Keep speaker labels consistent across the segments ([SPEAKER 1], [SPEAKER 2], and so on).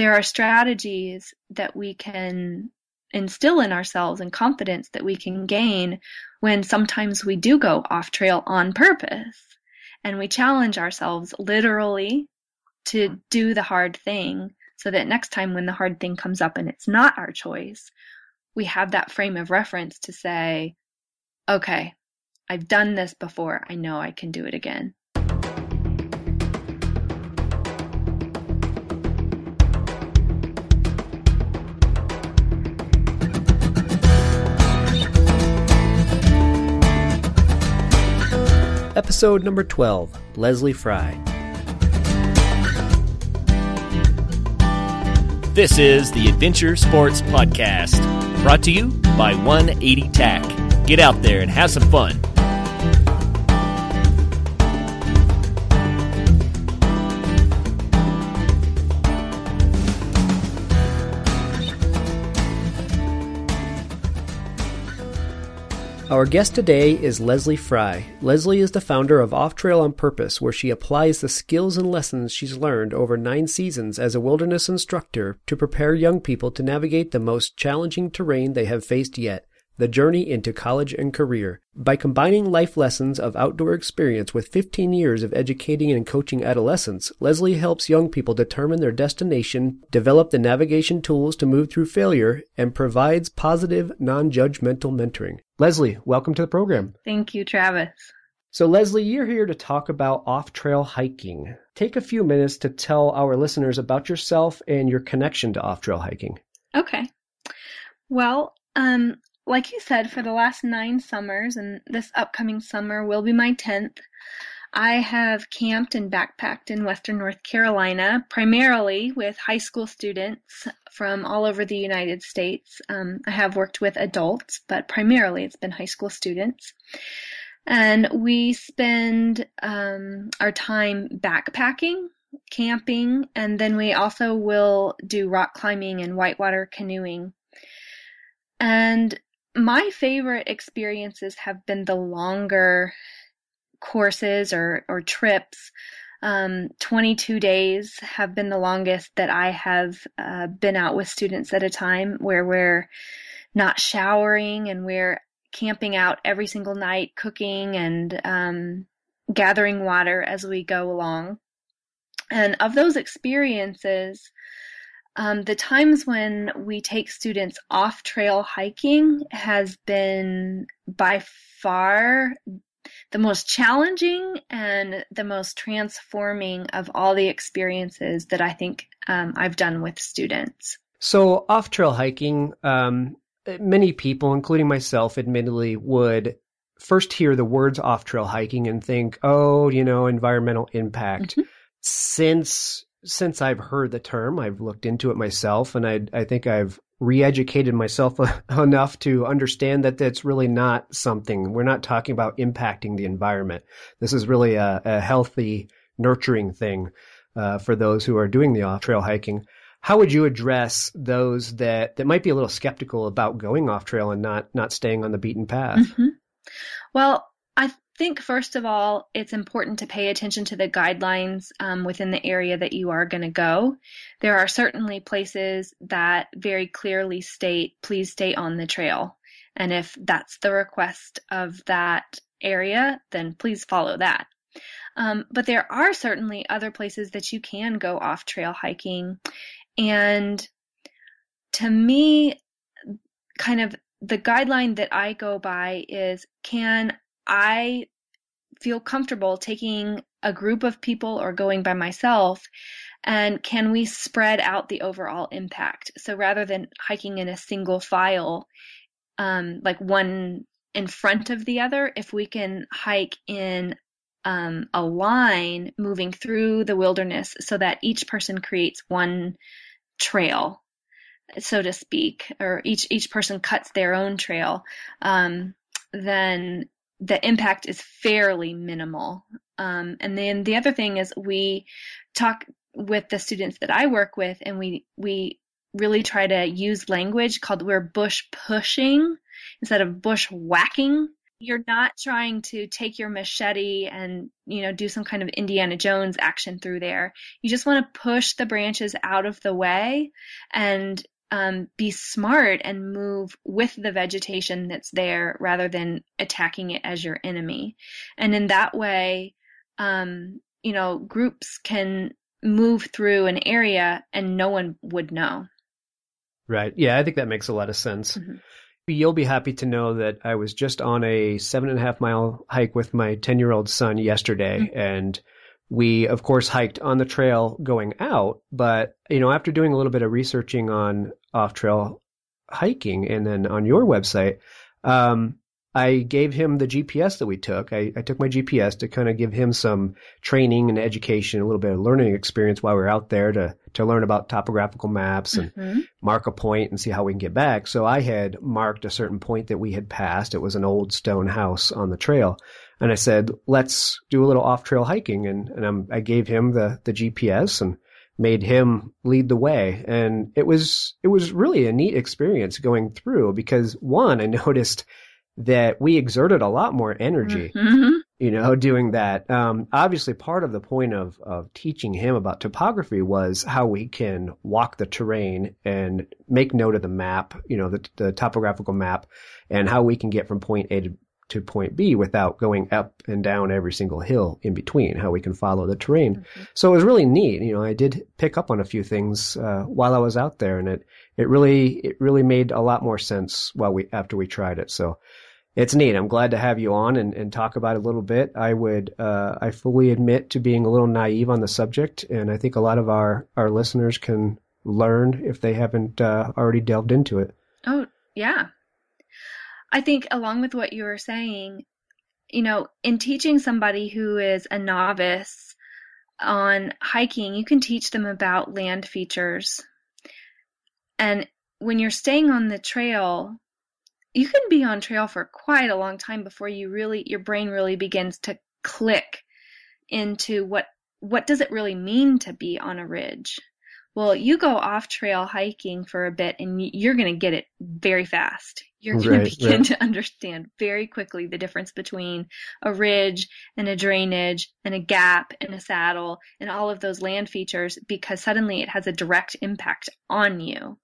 [SPEAKER 1] there are strategies that we can instill in ourselves and confidence that we can gain when sometimes we do go off trail on purpose and we challenge ourselves literally to do the hard thing so that next time when the hard thing comes up and it's not our choice, we have that frame of reference to say, okay, I've done this before. I know I can do it again.
[SPEAKER 2] Episode number 12 Leslie Fry.
[SPEAKER 3] This is the Adventure Sports Podcast, brought to you by 180 TAC. Get out there and have some fun.
[SPEAKER 2] Our guest today is Leslie Fry. Leslie is the founder of Off Trail on Purpose, where she applies the skills and lessons she's learned over nine seasons as a wilderness instructor to prepare young people to navigate the most challenging terrain they have faced yet the journey into college and career. By combining life lessons of outdoor experience with 15 years of educating and coaching adolescents, Leslie helps young people determine their destination, develop the navigation tools to move through failure, and provides positive, non-judgmental mentoring. Leslie, welcome to the program.
[SPEAKER 1] Thank you, Travis.
[SPEAKER 2] So, Leslie, you're here to talk about off trail hiking. Take a few minutes to tell our listeners about yourself and your connection to off trail hiking.
[SPEAKER 1] Okay. Well, um, like you said, for the last nine summers, and this upcoming summer will be my 10th, I have camped and backpacked in Western North Carolina, primarily with high school students from all over the United States. Um, I have worked with adults, but primarily it's been high school students. And we spend um, our time backpacking, camping, and then we also will do rock climbing and whitewater canoeing. And my favorite experiences have been the longer courses or, or trips. Um, 22 days have been the longest that I have uh, been out with students at a time where we're not showering and we're camping out every single night, cooking and um, gathering water as we go along. And of those experiences, um, the times when we take students off trail hiking has been by far the most challenging and the most transforming of all the experiences that I think um, I've done with students.
[SPEAKER 2] So, off trail hiking, um, many people, including myself, admittedly, would first hear the words off trail hiking and think, oh, you know, environmental impact. Mm-hmm. Since since I've heard the term, I've looked into it myself, and I I think I've re-educated myself enough to understand that that's really not something we're not talking about impacting the environment. This is really a, a healthy, nurturing thing uh, for those who are doing the off trail hiking. How would you address those that that might be a little skeptical about going off trail and not not staying on the beaten path?
[SPEAKER 1] Mm-hmm. Well, think first of all, it's important to pay attention to the guidelines um, within the area that you are going to go. There are certainly places that very clearly state, please stay on the trail. And if that's the request of that area, then please follow that. Um, but there are certainly other places that you can go off trail hiking. And to me, kind of the guideline that I go by is can I feel comfortable taking a group of people or going by myself and can we spread out the overall impact? So rather than hiking in a single file um, like one in front of the other if we can hike in um, a line moving through the wilderness so that each person creates one trail so to speak or each each person cuts their own trail um, then the impact is fairly minimal. Um, and then the other thing is we talk with the students that I work with, and we we really try to use language called we're bush pushing instead of bush whacking. You're not trying to take your machete and, you know, do some kind of Indiana Jones action through there. You just want to push the branches out of the way and um, be smart and move with the vegetation that's there rather than attacking it as your enemy. And in that way, um, you know, groups can move through an area and no one would know.
[SPEAKER 2] Right. Yeah, I think that makes a lot of sense. Mm-hmm. You'll be happy to know that I was just on a seven and a half mile hike with my 10 year old son yesterday. Mm-hmm. And we, of course, hiked on the trail going out. But, you know, after doing a little bit of researching on off trail hiking and then on your website, um, I gave him the GPS that we took. I, I took my GPS to kind of give him some training and education, a little bit of learning experience while we are out there to, to learn about topographical maps and mm-hmm. mark a point and see how we can get back. So I had marked a certain point that we had passed. It was an old stone house on the trail. And I said, let's do a little off trail hiking. And, and I'm, I gave him the, the GPS and made him lead the way. And it was, it was really a neat experience going through because one, I noticed that we exerted a lot more energy, mm-hmm. you know, doing that. Um, obviously, part of the point of, of teaching him about topography was how we can walk the terrain and make note of the map, you know, the, the topographical map, and how we can get from point A to, to point B without going up and down every single hill in between, how we can follow the terrain. Mm-hmm. So it was really neat. You know, I did pick up on a few things uh, while I was out there, and it it really it really made a lot more sense while we after we tried it. So it's neat. I'm glad to have you on and, and talk about it a little bit. I would, uh, I fully admit to being a little naive on the subject, and I think a lot of our, our listeners can learn if they haven't uh, already delved into it.
[SPEAKER 1] Oh, yeah. I think along with what you were saying, you know, in teaching somebody who is a novice on hiking, you can teach them about land features. And when you're staying on the trail, you can be on trail for quite a long time before you really your brain really begins to click into what what does it really mean to be on a ridge well you go off trail hiking for a bit and you're going to get it very fast you're going right, to begin right. to understand very quickly the difference between a ridge and a drainage and a gap and a saddle and all of those land features because suddenly it has a direct impact on you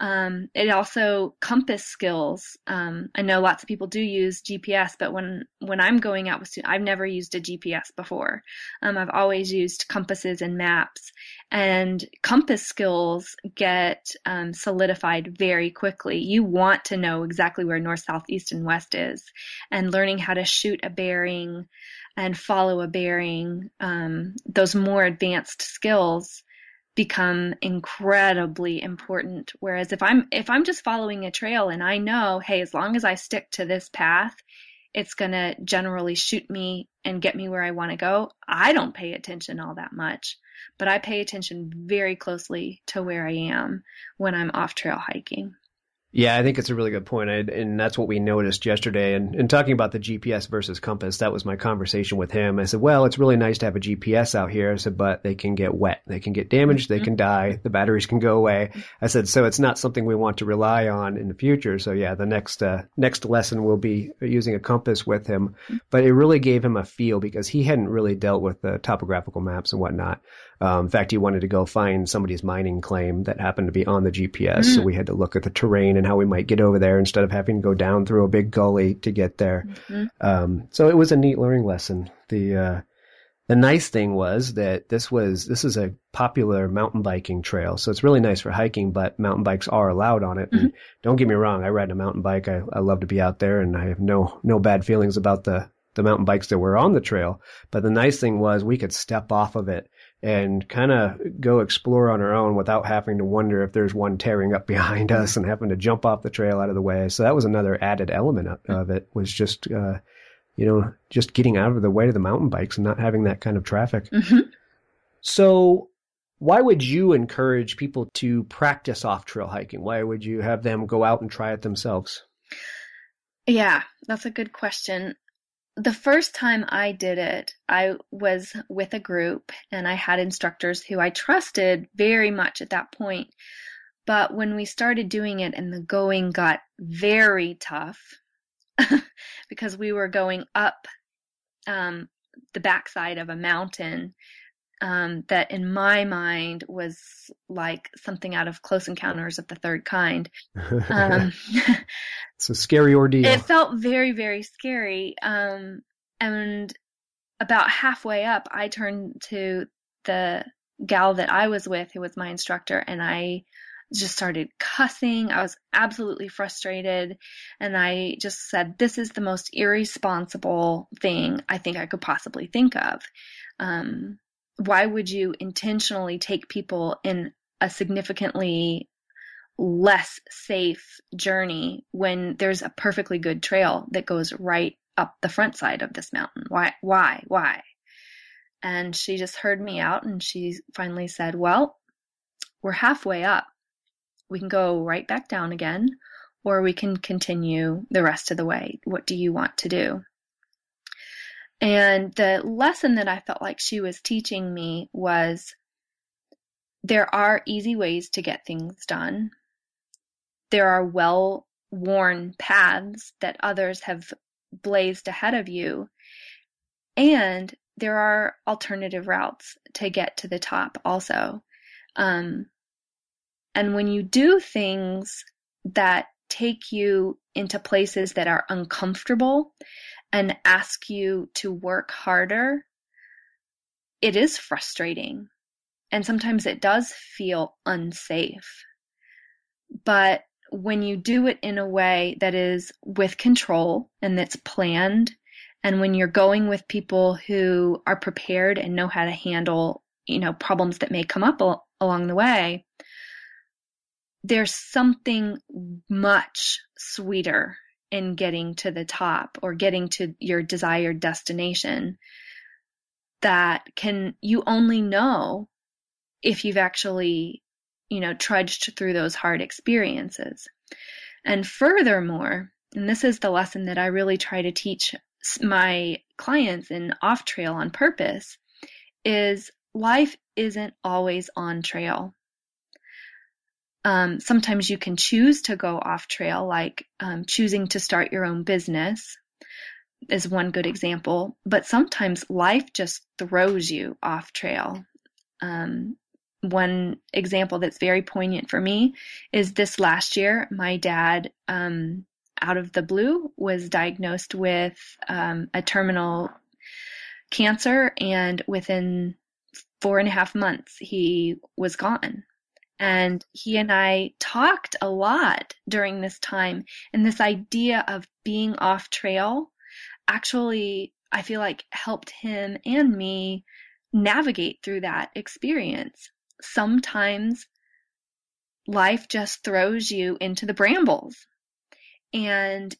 [SPEAKER 1] um, it also compass skills. Um, I know lots of people do use GPS, but when when I'm going out with students, I've never used a GPS before. Um, I've always used compasses and maps, and compass skills get um, solidified very quickly. You want to know exactly where north, south, east, and west is, and learning how to shoot a bearing and follow a bearing. Um, those more advanced skills become incredibly important. Whereas if i'm if i'm just following a trail and i know hey as long as i stick to this path it's going to generally shoot me and get me where i want to go. I don't pay attention all that much but i pay attention very closely to where i am when i'm off trail hiking
[SPEAKER 2] yeah, I think it's a really good point. I, and that's what we noticed yesterday. And, and talking about the GPS versus compass, that was my conversation with him. I said, well, it's really nice to have a GPS out here. I said, but they can get wet. They can get damaged. They can die. The batteries can go away. I said, so it's not something we want to rely on in the future. So yeah, the next, uh, next lesson will be using a compass with him. But it really gave him a feel because he hadn't really dealt with the topographical maps and whatnot. Um, in fact, he wanted to go find somebody's mining claim that happened to be on the GPS. So we had to look at the terrain and how we might get over there instead of having to go down through a big gully to get there. Mm-hmm. Um, so it was a neat learning lesson. The, uh, the nice thing was that this was this is a popular mountain biking trail, so it's really nice for hiking. But mountain bikes are allowed on it. Mm-hmm. And don't get me wrong, I ride a mountain bike. I, I love to be out there, and I have no no bad feelings about the the mountain bikes that were on the trail. But the nice thing was we could step off of it and kind of go explore on our own without having to wonder if there's one tearing up behind us and having to jump off the trail out of the way. So that was another added element of it was just, uh, you know, just getting out of the way of the mountain bikes and not having that kind of traffic. Mm-hmm. So why would you encourage people to practice off trail hiking? Why would you have them go out and try it themselves?
[SPEAKER 1] Yeah, that's a good question the first time I did it, I was with a group and I had instructors who I trusted very much at that point. But when we started doing it and the going got very tough, because we were going up um, the backside of a mountain um, that in my mind was like something out of Close Encounters of the Third Kind. Um,
[SPEAKER 2] it's a scary ordeal.
[SPEAKER 1] It felt very, very scary. Um, and about halfway up, I turned to the gal that I was with, who was my instructor, and I just started cussing. I was absolutely frustrated. And I just said, This is the most irresponsible thing I think I could possibly think of. Um, why would you intentionally take people in a significantly less safe journey when there's a perfectly good trail that goes right up the front side of this mountain? Why, why, why? And she just heard me out and she finally said, Well, we're halfway up. We can go right back down again, or we can continue the rest of the way. What do you want to do? And the lesson that I felt like she was teaching me was there are easy ways to get things done. There are well worn paths that others have blazed ahead of you. And there are alternative routes to get to the top also. Um, and when you do things that take you into places that are uncomfortable and ask you to work harder, it is frustrating. And sometimes it does feel unsafe. But when you do it in a way that is with control and that's planned, and when you're going with people who are prepared and know how to handle, you know, problems that may come up al- along the way, there's something much sweeter in getting to the top or getting to your desired destination that can you only know if you've actually you know trudged through those hard experiences. And furthermore and this is the lesson that I really try to teach my clients in off trail on purpose is life isn't always on trail um, sometimes you can choose to go off trail, like um, choosing to start your own business is one good example. But sometimes life just throws you off trail. Um, one example that's very poignant for me is this last year, my dad, um, out of the blue, was diagnosed with um, a terminal cancer, and within four and a half months, he was gone. And he and I talked a lot during this time. And this idea of being off trail actually, I feel like helped him and me navigate through that experience. Sometimes life just throws you into the brambles. And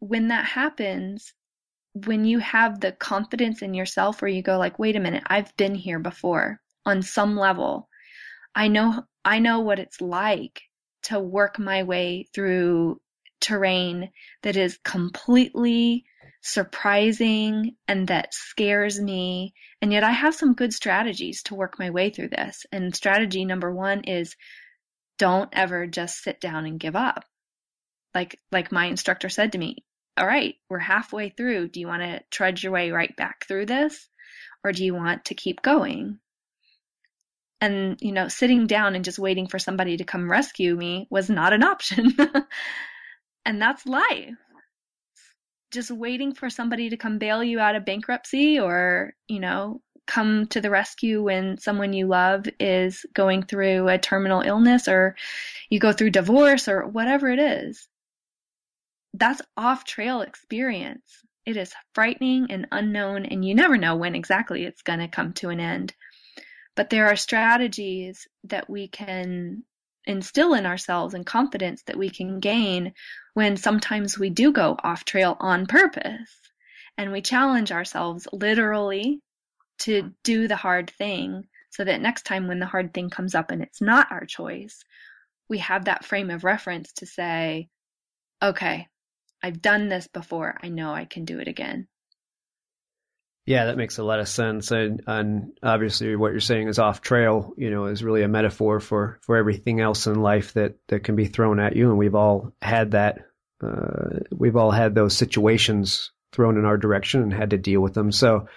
[SPEAKER 1] when that happens, when you have the confidence in yourself where you go like, wait a minute, I've been here before on some level I know I know what it's like to work my way through terrain that is completely surprising and that scares me. And yet I have some good strategies to work my way through this. And strategy number one is don't ever just sit down and give up. Like, like my instructor said to me, all right, we're halfway through. Do you want to trudge your way right back through this? Or do you want to keep going? And you know sitting down and just waiting for somebody to come rescue me was not an option. And that's life. Just waiting for somebody to come bail you out of bankruptcy or you know come to the rescue when someone you love is going through a terminal illness or you go through divorce or whatever it is. That's off trail experience. It is frightening and unknown and you never know when exactly it's going to come to an end but there are strategies that we can instill in ourselves and confidence that we can gain when sometimes we do go off trail on purpose and we challenge ourselves literally to do the hard thing so that next time when the hard thing comes up and it's not our choice, we have that frame of reference to say, okay, I've done this before. I know I can do it again.
[SPEAKER 2] Yeah, that makes a lot of sense. And, and obviously what you're saying is off trail, you know, is really a metaphor for, for everything else in life that, that can be thrown at you. And we've all had that uh, we've all had those situations thrown in our direction and had to deal with them. So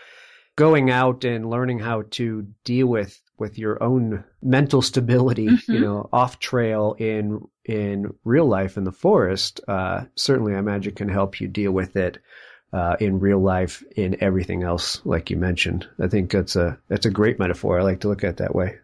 [SPEAKER 2] going out and learning how to deal with with your own mental stability, mm-hmm. you know, off trail in in real life in the forest, uh, certainly I imagine can help you deal with it uh, in real life in everything else, like you mentioned. I think that's a that's a great metaphor. I like to look at it that way.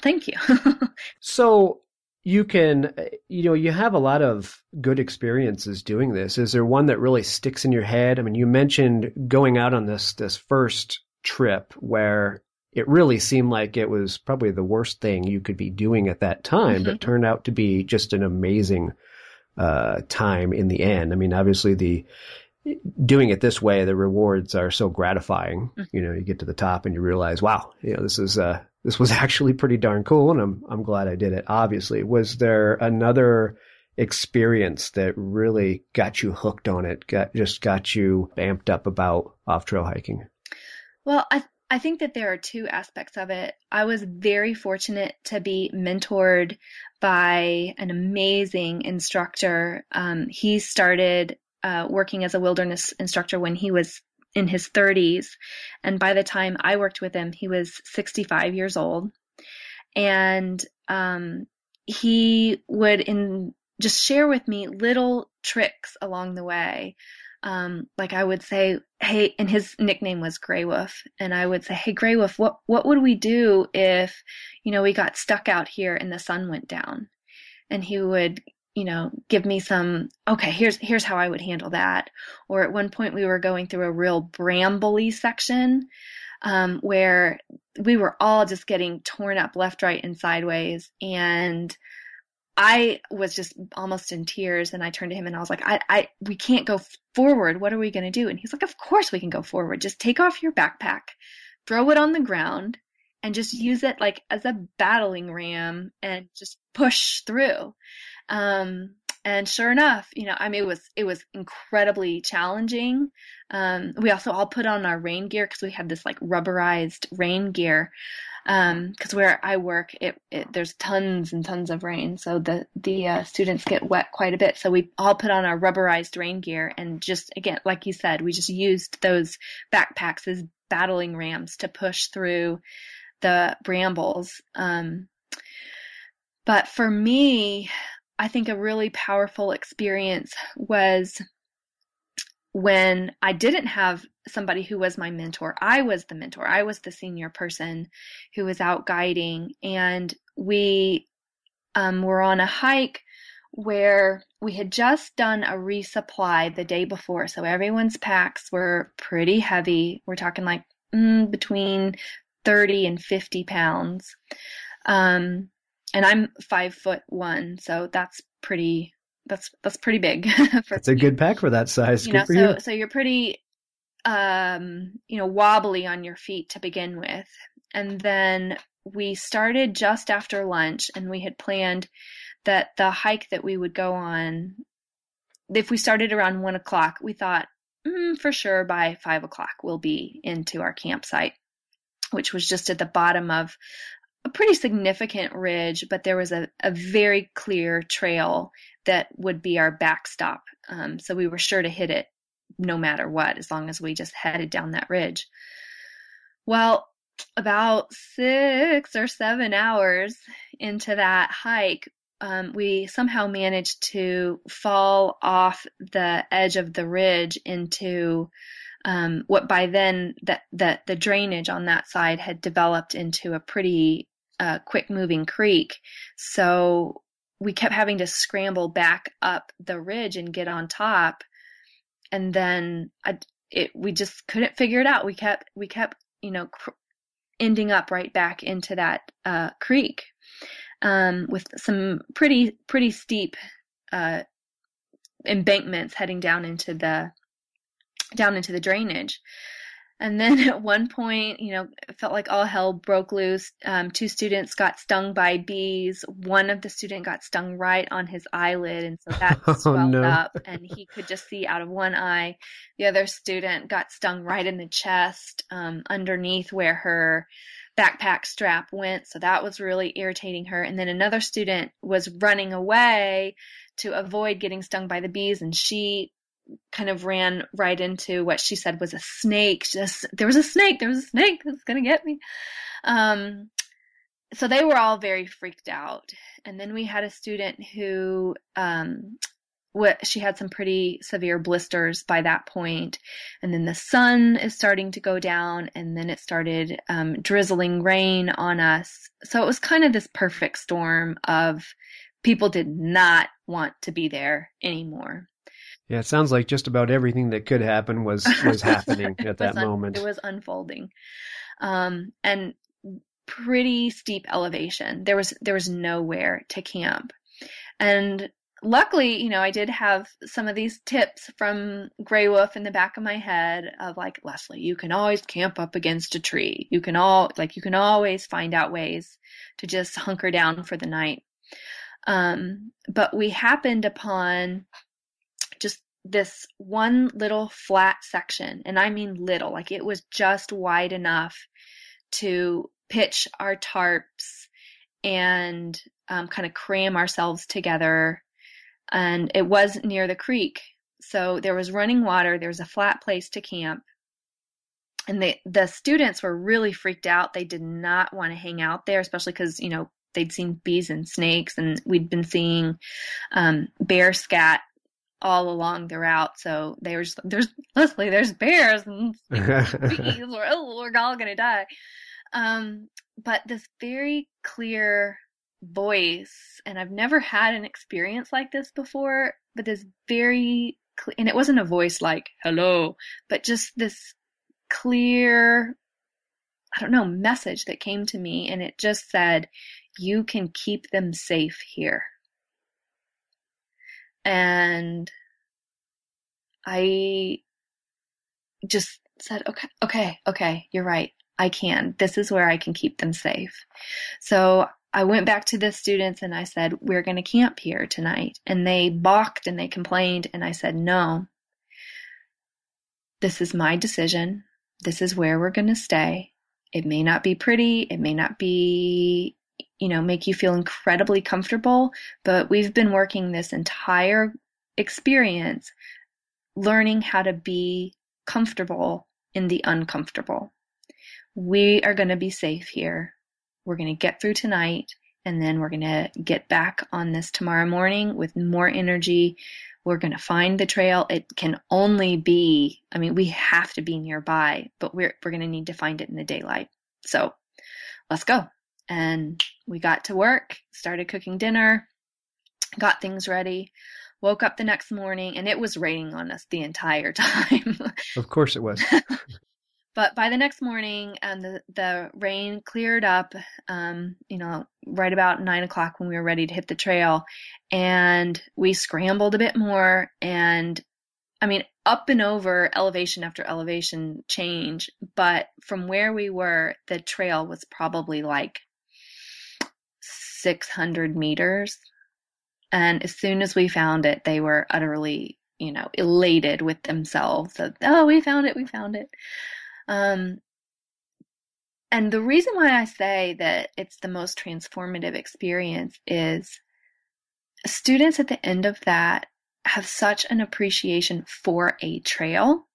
[SPEAKER 1] Thank you.
[SPEAKER 2] so you can, you know, you have a lot of good experiences doing this. Is there one that really sticks in your head? I mean, you mentioned going out on this this first trip where it really seemed like it was probably the worst thing you could be doing at that time, mm-hmm. but turned out to be just an amazing uh, time in the end. I mean, obviously the doing it this way, the rewards are so gratifying. Mm-hmm. You know, you get to the top and you realize, wow, you know, this is uh, this was actually pretty darn cool, and I'm I'm glad I did it. Obviously, was there another experience that really got you hooked on it? Got just got you amped up about off trail hiking?
[SPEAKER 1] Well, I I think that there are two aspects of it. I was very fortunate to be mentored by an amazing instructor. Um, he started uh, working as a wilderness instructor when he was in his 30s. And by the time I worked with him, he was 65 years old. And um, he would in just share with me little tricks along the way um, like I would say, hey, and his nickname was Grey Wolf, and I would say, hey, Grey Wolf, what what would we do if, you know, we got stuck out here and the sun went down? And he would, you know, give me some, okay, here's here's how I would handle that. Or at one point we were going through a real brambly section. Um, where we were all just getting torn up left, right, and sideways. And I was just almost in tears and I turned to him and I was like, I, I, we can't go forward. What are we going to do? And he's like, of course we can go forward. Just take off your backpack, throw it on the ground and just use it like as a battling ram and just push through. Um, and sure enough, you know, I mean, it was, it was incredibly challenging. Um, we also all put on our rain gear because we had this like rubberized rain gear because um, where I work, it, it, there's tons and tons of rain, so the the uh, students get wet quite a bit. So we all put on our rubberized rain gear, and just again, like you said, we just used those backpacks as battling rams to push through the brambles. Um, but for me, I think a really powerful experience was when I didn't have somebody who was my mentor. I was the mentor. I was the senior person who was out guiding. And we um, were on a hike where we had just done a resupply the day before. So everyone's packs were pretty heavy. We're talking like mm, between 30 and 50 pounds. Um, and I'm five foot one, so that's pretty that's that's pretty big.
[SPEAKER 2] It's a good pack for that size.
[SPEAKER 1] You
[SPEAKER 2] good
[SPEAKER 1] know,
[SPEAKER 2] for
[SPEAKER 1] so
[SPEAKER 2] you.
[SPEAKER 1] so you're pretty um, you know, wobbly on your feet to begin with. And then we started just after lunch and we had planned that the hike that we would go on if we started around one o'clock, we thought mm, for sure by five o'clock we'll be into our campsite, which was just at the bottom of a pretty significant ridge, but there was a, a very clear trail that would be our backstop. Um, so we were sure to hit it no matter what, as long as we just headed down that ridge. Well, about six or seven hours into that hike, um, we somehow managed to fall off the edge of the ridge into um, what by then that that the drainage on that side had developed into a pretty uh, quick moving creek. So we kept having to scramble back up the ridge and get on top. And then I, it, we just couldn't figure it out. We kept, we kept, you know, cr- ending up right back into that uh, creek um, with some pretty, pretty steep uh, embankments heading down into the down into the drainage. And then at one point, you know, it felt like all hell broke loose. Um, two students got stung by bees. One of the student got stung right on his eyelid, and so that oh, swelled no. up, and he could just see out of one eye. The other student got stung right in the chest, um, underneath where her backpack strap went, so that was really irritating her. And then another student was running away to avoid getting stung by the bees, and she kind of ran right into what she said was a snake. Just there was a snake. There was a snake that's gonna get me. Um, so they were all very freaked out. And then we had a student who um, what she had some pretty severe blisters by that point and then the sun is starting to go down and then it started um, drizzling rain on us so it was kind of this perfect storm of people did not want to be there anymore
[SPEAKER 2] yeah it sounds like just about everything that could happen was was happening at that
[SPEAKER 1] un-
[SPEAKER 2] moment
[SPEAKER 1] it was unfolding um, and pretty steep elevation there was there was nowhere to camp and luckily, you know, I did have some of these tips from Grey Wolf in the back of my head of like, Leslie, you can always camp up against a tree. You can all, like, you can always find out ways to just hunker down for the night. Um, but we happened upon this one little flat section, and I mean little, like it was just wide enough to pitch our tarps and um, kind of cram ourselves together and it was near the creek. So there was running water, there was a flat place to camp. And the the students were really freaked out. They did not want to hang out there, especially because, you know, they'd seen bees and snakes and we'd been seeing um, bear scat all along the route. So they were just, there's Leslie, there's bears and bees. We're, oh, we're all gonna die. Um, but this very clear voice and I've never had an experience like this before, but this very and it wasn't a voice like hello, but just this clear I don't know, message that came to me and it just said you can keep them safe here. And I just said, okay, okay, okay, you're right. I can. This is where I can keep them safe. So I went back to the students and I said, We're going to camp here tonight. And they balked and they complained. And I said, No, this is my decision. This is where we're going to stay. It may not be pretty. It may not be, you know, make you feel incredibly comfortable, but we've been working this entire experience learning how to be comfortable in the uncomfortable. We are going to be safe here. We're going to get through tonight and then we're going to get back on this tomorrow morning with more energy. We're going to find the trail. It can only be, I mean, we have to be nearby, but we're, we're going to need to find it in the daylight. So let's go. And we got to work, started cooking dinner, got things ready, woke up the next morning, and it was raining on us the entire time.
[SPEAKER 2] of course it was.
[SPEAKER 1] But by the next morning, um, the the rain cleared up. Um, you know, right about nine o'clock when we were ready to hit the trail, and we scrambled a bit more. And I mean, up and over elevation after elevation change. But from where we were, the trail was probably like 600 meters. And as soon as we found it, they were utterly, you know, elated with themselves. Of, oh, we found it, we found it. Um, and the reason why I say that it's the most transformative experience is students at the end of that have such an appreciation for a trail,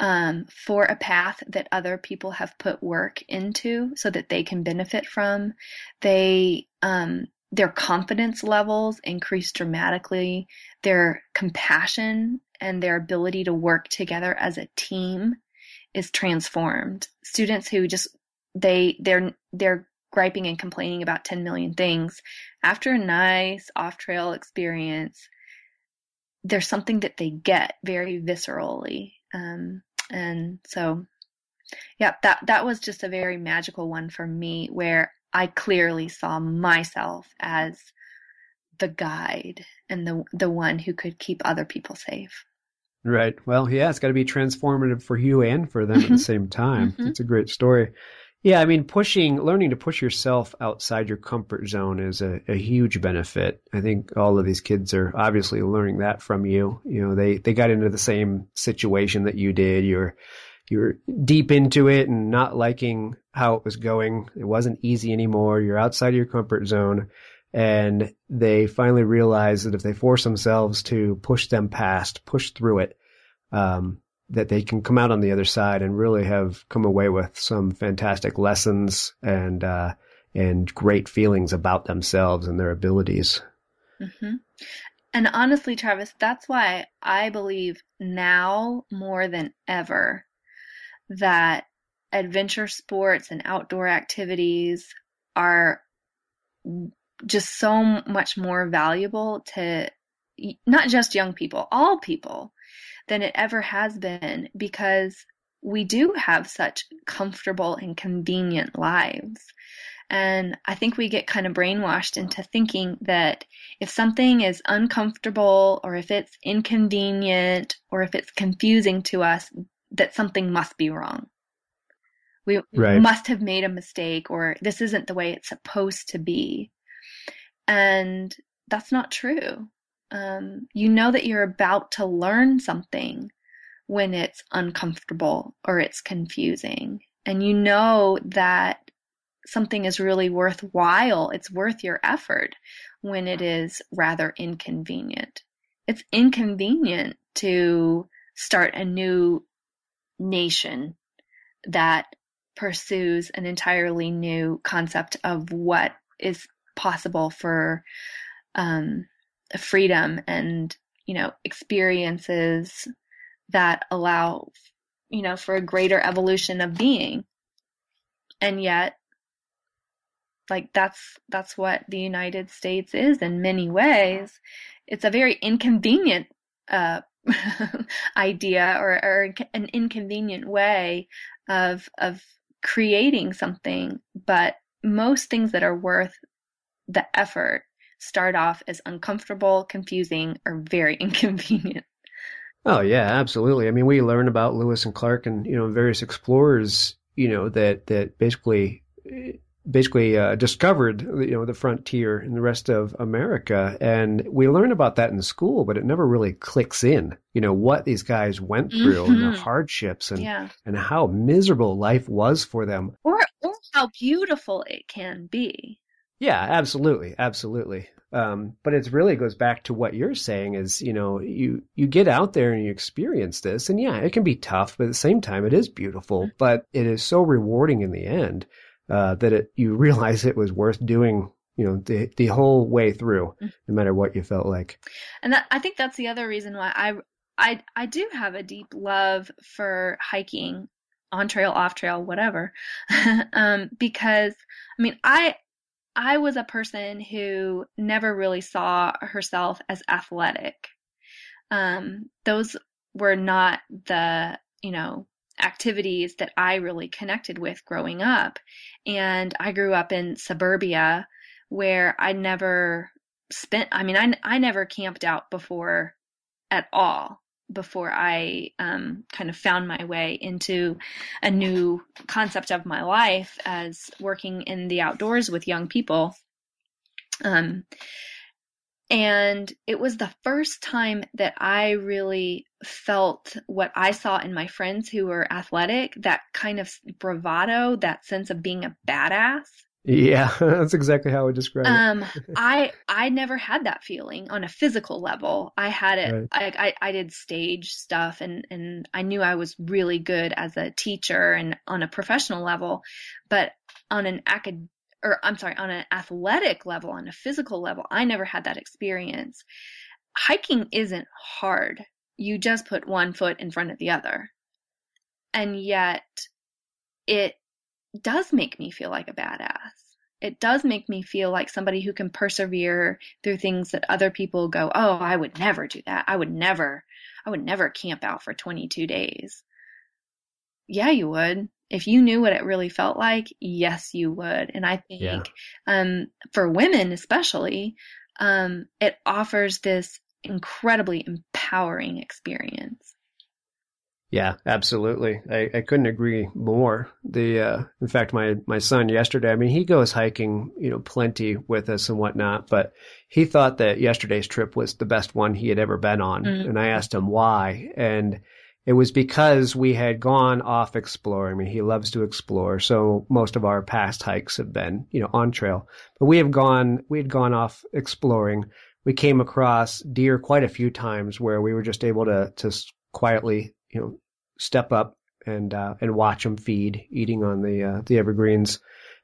[SPEAKER 1] um, for a path that other people have put work into so that they can benefit from. They, um, their confidence levels increase dramatically. Their compassion and their ability to work together as a team is transformed. Students who just they they're they're griping and complaining about 10 million things after a nice off-trail experience there's something that they get very viscerally um, and so yeah that that was just a very magical one for me where i clearly saw myself as the guide and the the one who could keep other people safe
[SPEAKER 2] Right. Well, yeah, it's got to be transformative for you and for them at the same time. Mm-hmm. It's a great story. Yeah, I mean, pushing, learning to push yourself outside your comfort zone is a, a, huge benefit. I think all of these kids are obviously learning that from you. You know, they, they got into the same situation that you did. You're, you were deep into it and not liking how it was going. It wasn't easy anymore. You're outside of your comfort zone. And they finally realize that if they force themselves to push them past, push through it, um, that they can come out on the other side and really have come away with some fantastic lessons and, uh, and great feelings about themselves and their abilities.
[SPEAKER 1] Mm-hmm. And honestly, Travis, that's why I believe now more than ever that adventure sports and outdoor activities are just so much more valuable to not just young people, all people than it ever has been because we do have such comfortable and convenient lives. And I think we get kind of brainwashed into thinking that if something is uncomfortable or if it's inconvenient or if it's confusing to us, that something must be wrong. We right. must have made a mistake or this isn't the way it's supposed to be. And that's not true. Um, you know that you're about to learn something when it's uncomfortable or it's confusing. And you know that something is really worthwhile, it's worth your effort when it is rather inconvenient. It's inconvenient to start a new nation that pursues an entirely new concept of what is possible for um, freedom and you know experiences that allow you know for a greater evolution of being. And yet like that's that's what the united states is in many ways. It's a very inconvenient uh, idea or, or an inconvenient way of of creating something but most things that are worth the effort start off as uncomfortable confusing or very inconvenient
[SPEAKER 2] oh yeah absolutely i mean we learn about lewis and clark and you know various explorers you know that that basically basically uh, discovered you know the frontier in the rest of America, and we learn about that in school, but it never really clicks in. You know what these guys went through mm-hmm. and the mm-hmm. hardships and yeah. and how miserable life was for them,
[SPEAKER 1] or or how beautiful it can be.
[SPEAKER 2] Yeah, absolutely, absolutely. Um, but it really goes back to what you're saying is, you know, you, you get out there and you experience this and yeah, it can be tough, but at the same time, it is beautiful, mm-hmm. but it is so rewarding in the end uh, that it, you realize it was worth doing you know the the whole way through mm. no matter what you felt like
[SPEAKER 1] and that, i think that's the other reason why i i i do have a deep love for hiking on trail off trail whatever um, because i mean i i was a person who never really saw herself as athletic um, those were not the you know activities that I really connected with growing up. And I grew up in suburbia where I never spent, I mean, I, I never camped out before at all before I um, kind of found my way into a new concept of my life as working in the outdoors with young people. Um, and it was the first time that I really felt what I saw in my friends who were athletic that kind of bravado, that sense of being a badass.
[SPEAKER 2] Yeah, that's exactly how I describe
[SPEAKER 1] um,
[SPEAKER 2] it.
[SPEAKER 1] I I never had that feeling on a physical level. I had it. Right. I, I I did stage stuff, and and I knew I was really good as a teacher and on a professional level, but on an academic or I'm sorry, on an athletic level, on a physical level, I never had that experience. Hiking isn't hard. You just put one foot in front of the other. And yet it does make me feel like a badass. It does make me feel like somebody who can persevere through things that other people go, Oh, I would never do that. I would never, I would never camp out for 22 days. Yeah, you would if you knew what it really felt like, yes, you would. And I think yeah. um, for women, especially, um, it offers this incredibly empowering experience.
[SPEAKER 2] Yeah, absolutely. I, I couldn't agree more. The uh, in fact, my my son yesterday. I mean, he goes hiking, you know, plenty with us and whatnot. But he thought that yesterday's trip was the best one he had ever been on, mm-hmm. and I asked him why, and it was because we had gone off exploring. I mean, he loves to explore, so most of our past hikes have been, you know, on trail. But we have gone, we had gone off exploring. We came across deer quite a few times where we were just able to to quietly, you know, step up and uh, and watch them feed, eating on the uh, the evergreens,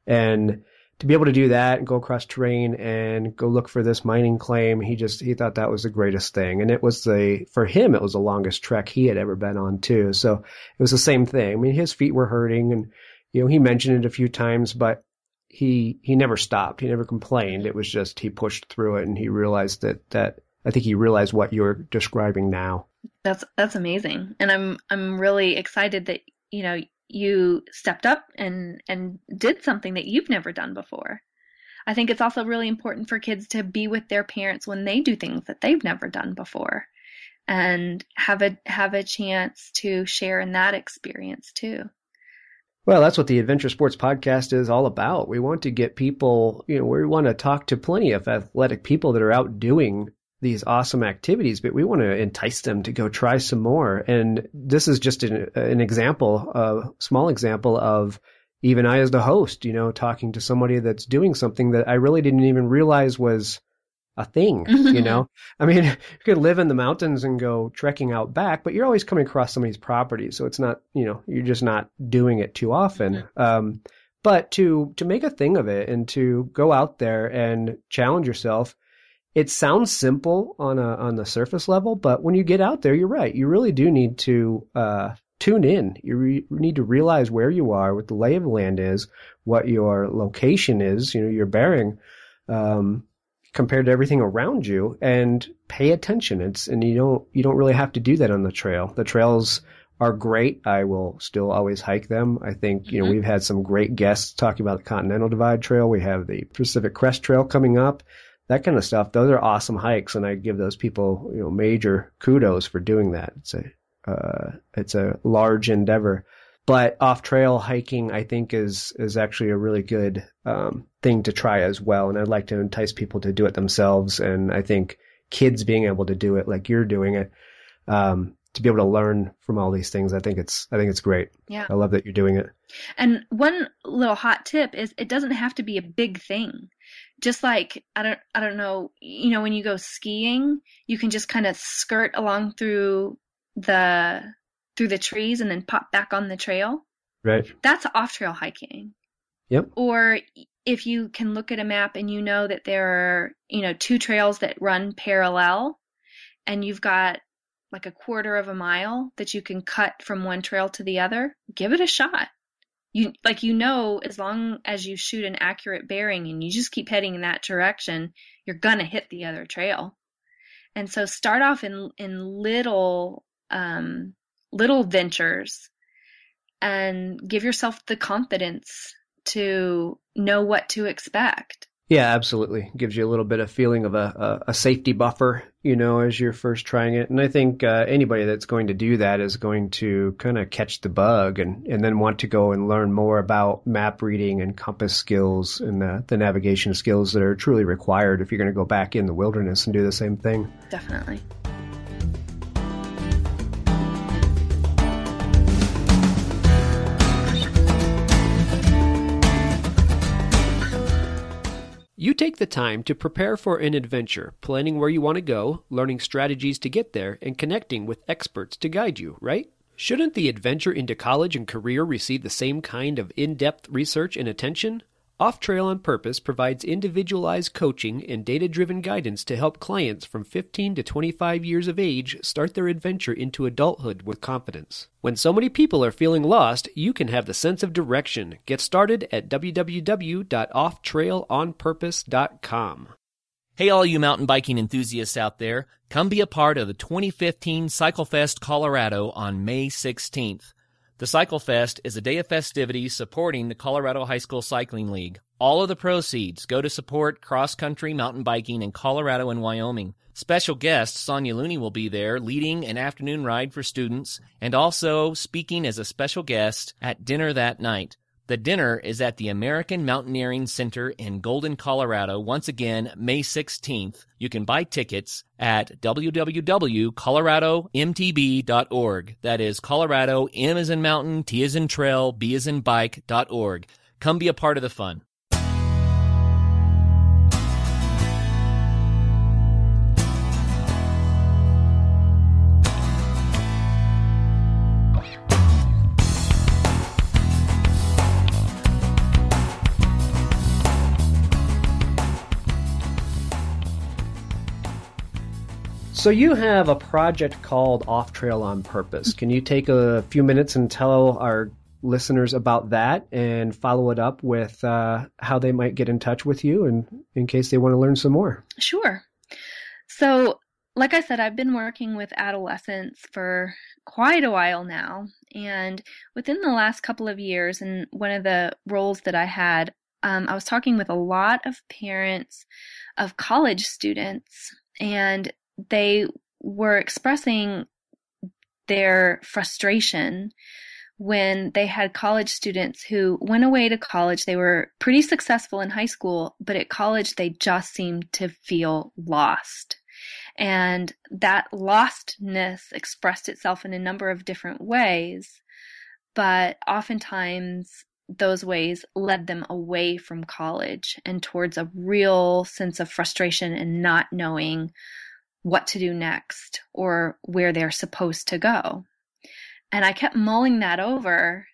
[SPEAKER 2] and to be able to do that and go across terrain and go look for this mining claim, he just he thought that was the greatest thing. And it was the for him it was the longest trek he had ever been on too. So it was the same thing. I mean his feet were hurting and you know he mentioned it a few times, but he he never stopped. He never complained. It was just he pushed through it and he realized that that I think he realized what you're describing now.
[SPEAKER 1] That's that's amazing. And I'm I'm really excited that you know you stepped up and and did something that you've never done before. I think it's also really important for kids to be with their parents when they do things that they've never done before and have a have a chance to share in that experience too.
[SPEAKER 2] Well, that's what the Adventure Sports Podcast is all about. We want to get people, you know, we want to talk to plenty of athletic people that are out doing these awesome activities, but we want to entice them to go try some more. And this is just an, an example, a small example of even I as the host, you know, talking to somebody that's doing something that I really didn't even realize was a thing, you know? I mean, you could live in the mountains and go trekking out back, but you're always coming across somebody's property. So it's not, you know, you're just not doing it too often. Mm-hmm. Um, but to, to make a thing of it and to go out there and challenge yourself it sounds simple on a on the surface level, but when you get out there, you're right. You really do need to uh, tune in. You re- need to realize where you are, what the lay of the land is, what your location is, you know, your bearing, um, compared to everything around you, and pay attention. It's and you don't you don't really have to do that on the trail. The trails are great. I will still always hike them. I think, you know, mm-hmm. we've had some great guests talking about the Continental Divide Trail. We have the Pacific Crest Trail coming up that kind of stuff. Those are awesome hikes, and I give those people you know major kudos for doing that. It's a uh, it's a large endeavor, but off trail hiking I think is is actually a really good um, thing to try as well. And I'd like to entice people to do it themselves. And I think kids being able to do it like you're doing it. Um, to be able to learn from all these things, I think it's I think it's great.
[SPEAKER 1] Yeah.
[SPEAKER 2] I love that you're doing it.
[SPEAKER 1] And one little hot tip is it doesn't have to be a big thing just like I don't I don't know, you know, when you go skiing, you can just kind of skirt along through the through the trees and then pop back on the trail.
[SPEAKER 2] Right.
[SPEAKER 1] That's off trail hiking.
[SPEAKER 2] Yep.
[SPEAKER 1] Or if you can look at a map and you know that there are, you know, two trails that run parallel and you've got like a quarter of a mile that you can cut from one trail to the other, give it a shot you like you know as long as you shoot an accurate bearing and you just keep heading in that direction you're gonna hit the other trail. And so start off in in little um, little ventures and give yourself the confidence to know what to expect
[SPEAKER 2] yeah, absolutely. Gives you a little bit of feeling of a, a, a safety buffer, you know, as you're first trying it. And I think uh, anybody that's going to do that is going to kind of catch the bug and, and then want to go and learn more about map reading and compass skills and the, the navigation skills that are truly required if you're going to go back in the wilderness and do the same thing.
[SPEAKER 1] Definitely.
[SPEAKER 3] You take the time to prepare for an adventure, planning where you want to go, learning strategies to get there, and connecting with experts to guide you, right? Shouldn't the adventure into college and career receive the same kind of in depth research and attention? Off Trail on Purpose provides individualized coaching and data driven guidance to help clients from 15 to 25 years of age start their adventure into adulthood with confidence. When so many people are feeling lost, you can have the sense of direction. Get started at www.offtrailonpurpose.com.
[SPEAKER 4] Hey, all you mountain biking enthusiasts out there, come be a part of the 2015 CycleFest Colorado on May 16th. The Cycle Fest is a day of festivities supporting the Colorado High School Cycling League. All of the proceeds go to support cross country mountain biking in Colorado and Wyoming. Special guest Sonya Looney will be there leading an afternoon ride for students and also speaking as a special guest at dinner that night. The dinner is at the American Mountaineering Center in Golden, Colorado. Once again, May 16th. You can buy tickets at www.coloradomtb.org. That is Colorado, M is in mountain, T is in trail, B is in bike.org. Come be a part of the fun.
[SPEAKER 2] So you have a project called Off Trail on Purpose. Can you take a few minutes and tell our listeners about that and follow it up with uh, how they might get in touch with you and in case they want to learn some more?
[SPEAKER 1] Sure. So, like I said, I've been working with adolescents for quite a while now. And within the last couple of years, and one of the roles that I had, um, I was talking with a lot of parents of college students. And they were expressing their frustration when they had college students who went away to college. They were pretty successful in high school, but at college they just seemed to feel lost. And that lostness expressed itself in a number of different ways, but oftentimes those ways led them away from college and towards a real sense of frustration and not knowing what to do next or where they're supposed to go. And I kept mulling that over.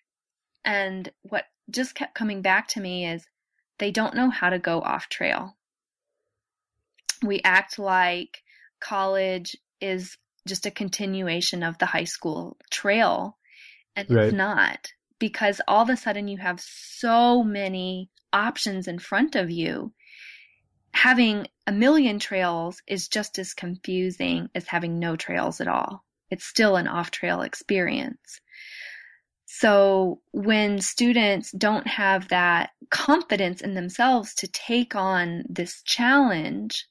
[SPEAKER 1] And what just kept coming back to me is they don't know how to go off trail. We act like college is just a continuation of the high school trail, and right. it's not because all of a sudden you have so many options in front of you having a million trails is just as confusing as having no trails at all. It's still an off trail experience. So when students don't have that confidence in themselves to take on this challenge,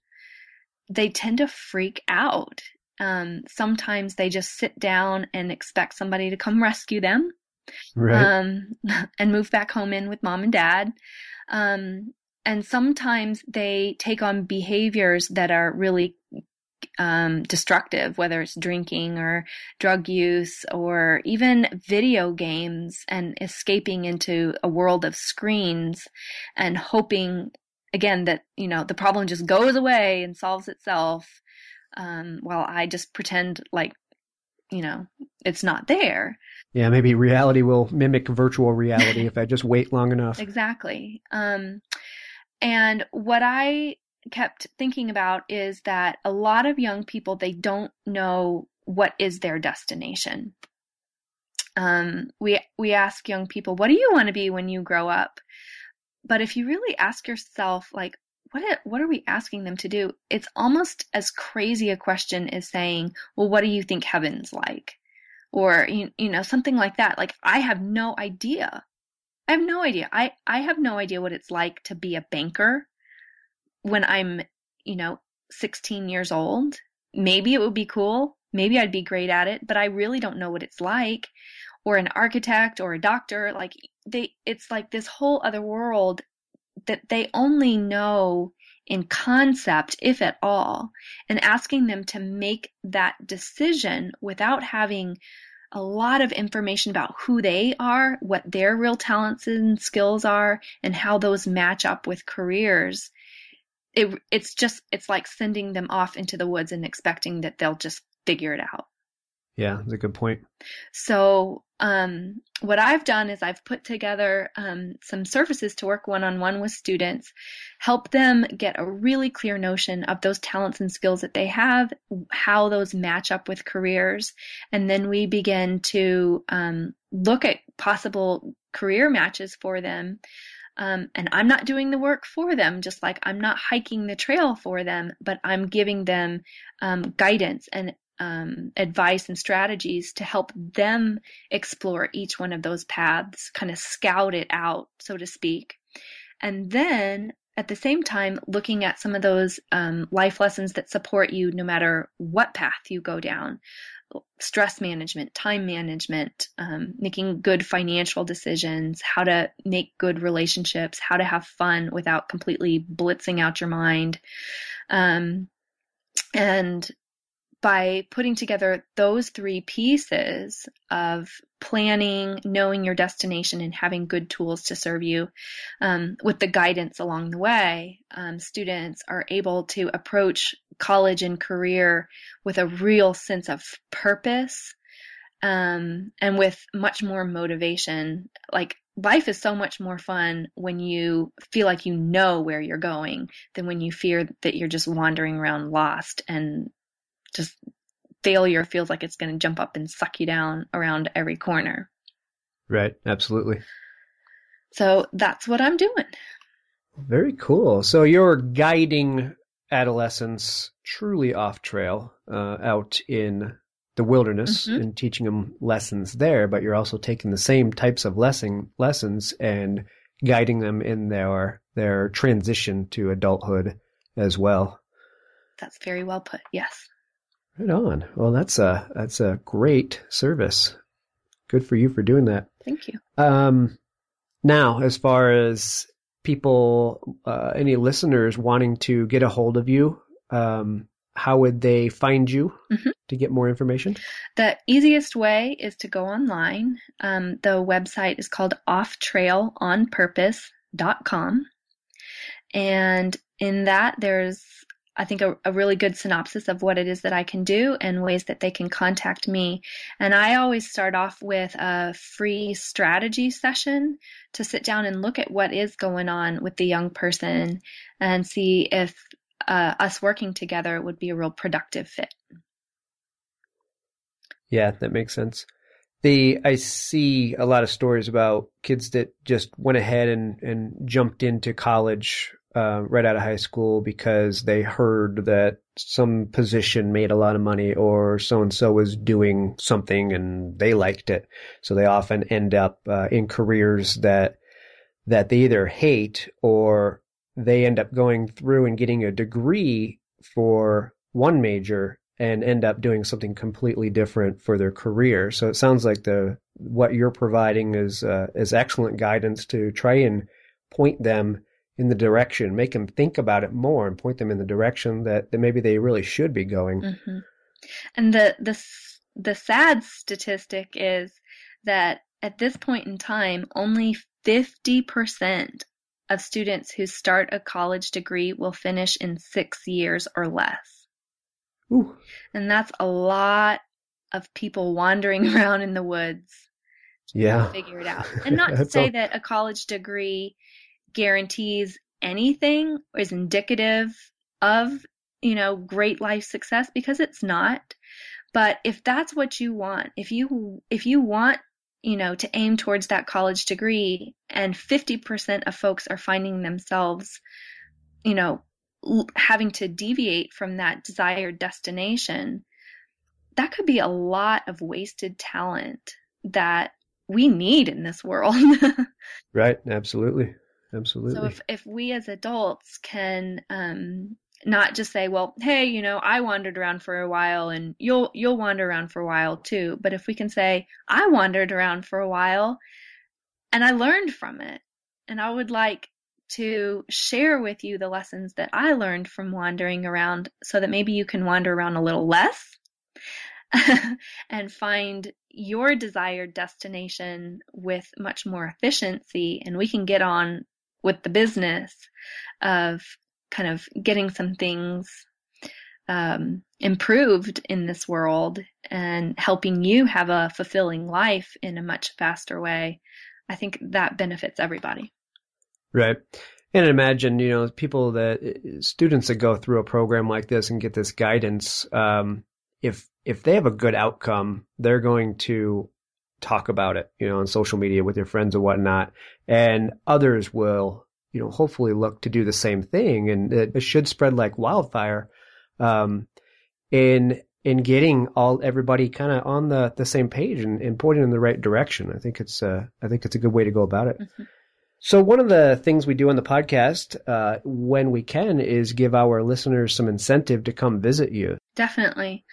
[SPEAKER 1] they tend to freak out. Um, sometimes they just sit down and expect somebody to come rescue them right. um, and move back home in with mom and dad. Um, and sometimes they take on behaviors that are really um, destructive, whether it's drinking or drug use or even video games and escaping into a world of screens and hoping again that you know the problem just goes away and solves itself um, while I just pretend like you know it's not there.
[SPEAKER 2] Yeah, maybe reality will mimic virtual reality if I just wait long enough.
[SPEAKER 1] Exactly. Um, and what I kept thinking about is that a lot of young people, they don't know what is their destination. Um, we, we ask young people, what do you want to be when you grow up? But if you really ask yourself, like, what, what are we asking them to do? It's almost as crazy a question as saying, well, what do you think heaven's like? Or, you, you know, something like that. Like, I have no idea I have no idea. I, I have no idea what it's like to be a banker when I'm, you know, 16 years old. Maybe it would be cool. Maybe I'd be great at it, but I really don't know what it's like. Or an architect or a doctor. Like they, it's like this whole other world that they only know in concept, if at all, and asking them to make that decision without having a lot of information about who they are, what their real talents and skills are, and how those match up with careers. It, it's just, it's like sending them off into the woods and expecting that they'll just figure it out.
[SPEAKER 2] Yeah, that's a good point.
[SPEAKER 1] So, um, what I've done is I've put together um, some services to work one on one with students, help them get a really clear notion of those talents and skills that they have, how those match up with careers, and then we begin to um, look at possible career matches for them. Um, and I'm not doing the work for them, just like I'm not hiking the trail for them, but I'm giving them um, guidance and um, advice and strategies to help them explore each one of those paths, kind of scout it out, so to speak. And then at the same time, looking at some of those um, life lessons that support you no matter what path you go down. stress management, time management, um, making good financial decisions, how to make good relationships, how to have fun without completely blitzing out your mind. Um, and by putting together those three pieces of planning, knowing your destination, and having good tools to serve you um, with the guidance along the way, um, students are able to approach college and career with a real sense of purpose um, and with much more motivation. Like life is so much more fun when you feel like you know where you're going than when you fear that you're just wandering around lost and just failure feels like it's going to jump up and suck you down around every corner.
[SPEAKER 2] Right, absolutely.
[SPEAKER 1] So that's what I'm doing.
[SPEAKER 2] Very cool. So you're guiding adolescents truly off trail uh, out in the wilderness mm-hmm. and teaching them lessons there, but you're also taking the same types of lesson lessons and guiding them in their their transition to adulthood as well.
[SPEAKER 1] That's very well put. Yes.
[SPEAKER 2] Right on. Well, that's a that's a great service. Good for you for doing that.
[SPEAKER 1] Thank you.
[SPEAKER 2] Um, now, as far as people, uh, any listeners wanting to get a hold of you, um, how would they find you mm-hmm. to get more information?
[SPEAKER 1] The easiest way is to go online. Um, the website is called offtrailonpurpose.com. And in that, there's I think, a, a, really good synopsis of what it is that I can do and ways that they can contact me. And I always start off with a free strategy session to sit down and look at what is going on with the young person and see if uh, us working together would be a real productive fit.
[SPEAKER 2] Yeah, that makes sense. The I see a lot of stories about kids that just went ahead and, and jumped into college uh, right out of high school because they heard that some position made a lot of money or so and so was doing something and they liked it. So they often end up uh, in careers that that they either hate or they end up going through and getting a degree for one major and end up doing something completely different for their career. So it sounds like the what you're providing is uh, is excellent guidance to try and point them in the direction, make them think about it more and point them in the direction that, that maybe they really should be going.
[SPEAKER 1] Mm-hmm. And the, the, the sad statistic is that at this point in time, only 50% of students who start a college degree will finish in six years or less.
[SPEAKER 2] Ooh.
[SPEAKER 1] And that's a lot of people wandering around in the woods.
[SPEAKER 2] Yeah.
[SPEAKER 1] figure it out. And not to say all... that a college degree guarantees anything or is indicative of, you know, great life success because it's not. But if that's what you want, if you if you want, you know, to aim towards that college degree and 50% of folks are finding themselves, you know, having to deviate from that desired destination, that could be a lot of wasted talent that we need in this world.
[SPEAKER 2] right, absolutely. Absolutely.
[SPEAKER 1] So if, if we as adults can um, not just say, well, hey, you know, I wandered around for a while and you'll you'll wander around for a while too, but if we can say, I wandered around for a while and I learned from it and I would like to share with you the lessons that I learned from wandering around so that maybe you can wander around a little less and find your desired destination with much more efficiency and we can get on with the business of kind of getting some things um, improved in this world and helping you have a fulfilling life in a much faster way, I think that benefits everybody.
[SPEAKER 2] Right. And imagine, you know, people that students that go through a program like this and get this guidance, um, if if they have a good outcome, they're going to talk about it, you know, on social media with your friends and whatnot. And others will, you know, hopefully look to do the same thing. And it, it should spread like wildfire. Um, in, in getting all, everybody kind of on the, the same page and, and pointing in the right direction. I think it's, uh, I think it's a good way to go about it. Mm-hmm. So one of the things we do on the podcast, uh, when we can is give our listeners some incentive to come visit you.
[SPEAKER 1] definitely.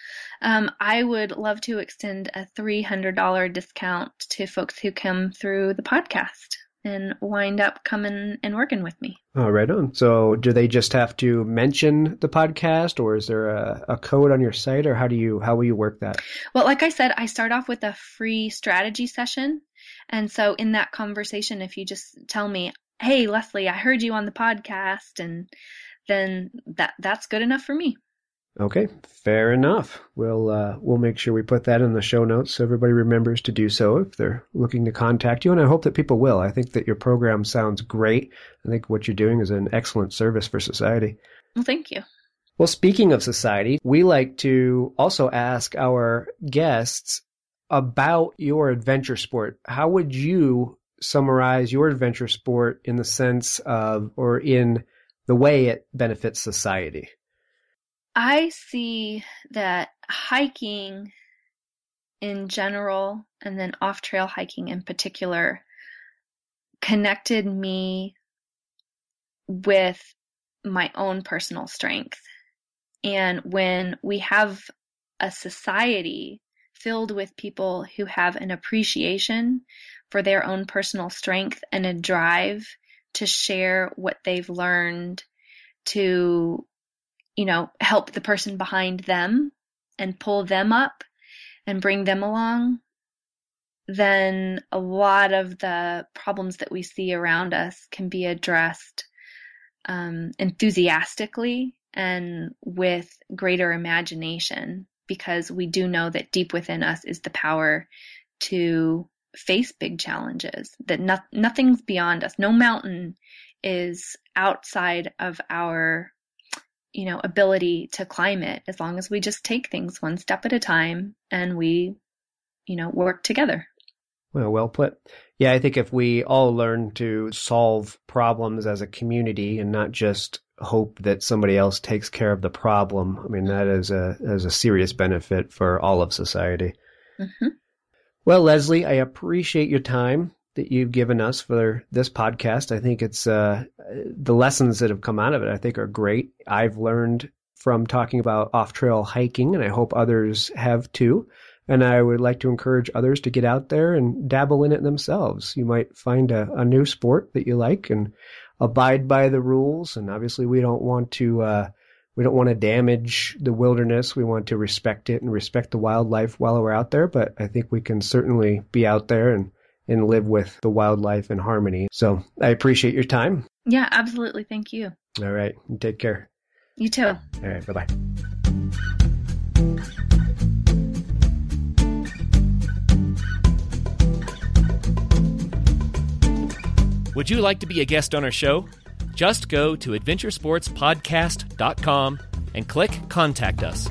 [SPEAKER 1] Um, I would love to extend a $300 discount to folks who come through the podcast and wind up coming and working with me.
[SPEAKER 2] Oh, right on. So, do they just have to mention the podcast, or is there a, a code on your site, or how do you how will you work that?
[SPEAKER 1] Well, like I said, I start off with a free strategy session, and so in that conversation, if you just tell me, "Hey, Leslie, I heard you on the podcast," and then that that's good enough for me.
[SPEAKER 2] Okay, fair enough. We'll uh, we'll make sure we put that in the show notes so everybody remembers to do so if they're looking to contact you. And I hope that people will. I think that your program sounds great. I think what you're doing is an excellent service for society.
[SPEAKER 1] Well, thank you.
[SPEAKER 2] Well, speaking of society, we like to also ask our guests about your adventure sport. How would you summarize your adventure sport in the sense of, or in the way it benefits society?
[SPEAKER 1] I see that hiking in general and then off trail hiking in particular connected me with my own personal strength. And when we have a society filled with people who have an appreciation for their own personal strength and a drive to share what they've learned to you know, help the person behind them and pull them up and bring them along, then a lot of the problems that we see around us can be addressed um, enthusiastically and with greater imagination because we do know that deep within us is the power to face big challenges, that no- nothing's beyond us. No mountain is outside of our you know, ability to climb it as long as we just take things one step at a time and we, you know, work together.
[SPEAKER 2] Well, well put. Yeah, I think if we all learn to solve problems as a community and not just hope that somebody else takes care of the problem, I mean that is a is a serious benefit for all of society. Mm-hmm. Well, Leslie, I appreciate your time that you've given us for this podcast. I think it's uh, the lessons that have come out of it. I think are great. I've learned from talking about off trail hiking, and I hope others have too. And I would like to encourage others to get out there and dabble in it themselves. You might find a, a new sport that you like and abide by the rules. And obviously, we don't want to. Uh, we don't want to damage the wilderness. We want to respect it and respect the wildlife while we're out there. But I think we can certainly be out there and and live with the wildlife in harmony. So I appreciate your time.
[SPEAKER 1] Yeah, absolutely. Thank you.
[SPEAKER 2] All right. Take care.
[SPEAKER 1] You too. All
[SPEAKER 2] right. Bye bye.
[SPEAKER 4] Would you like to be a guest on our show? Just go to adventuresportspodcast.com and click Contact Us.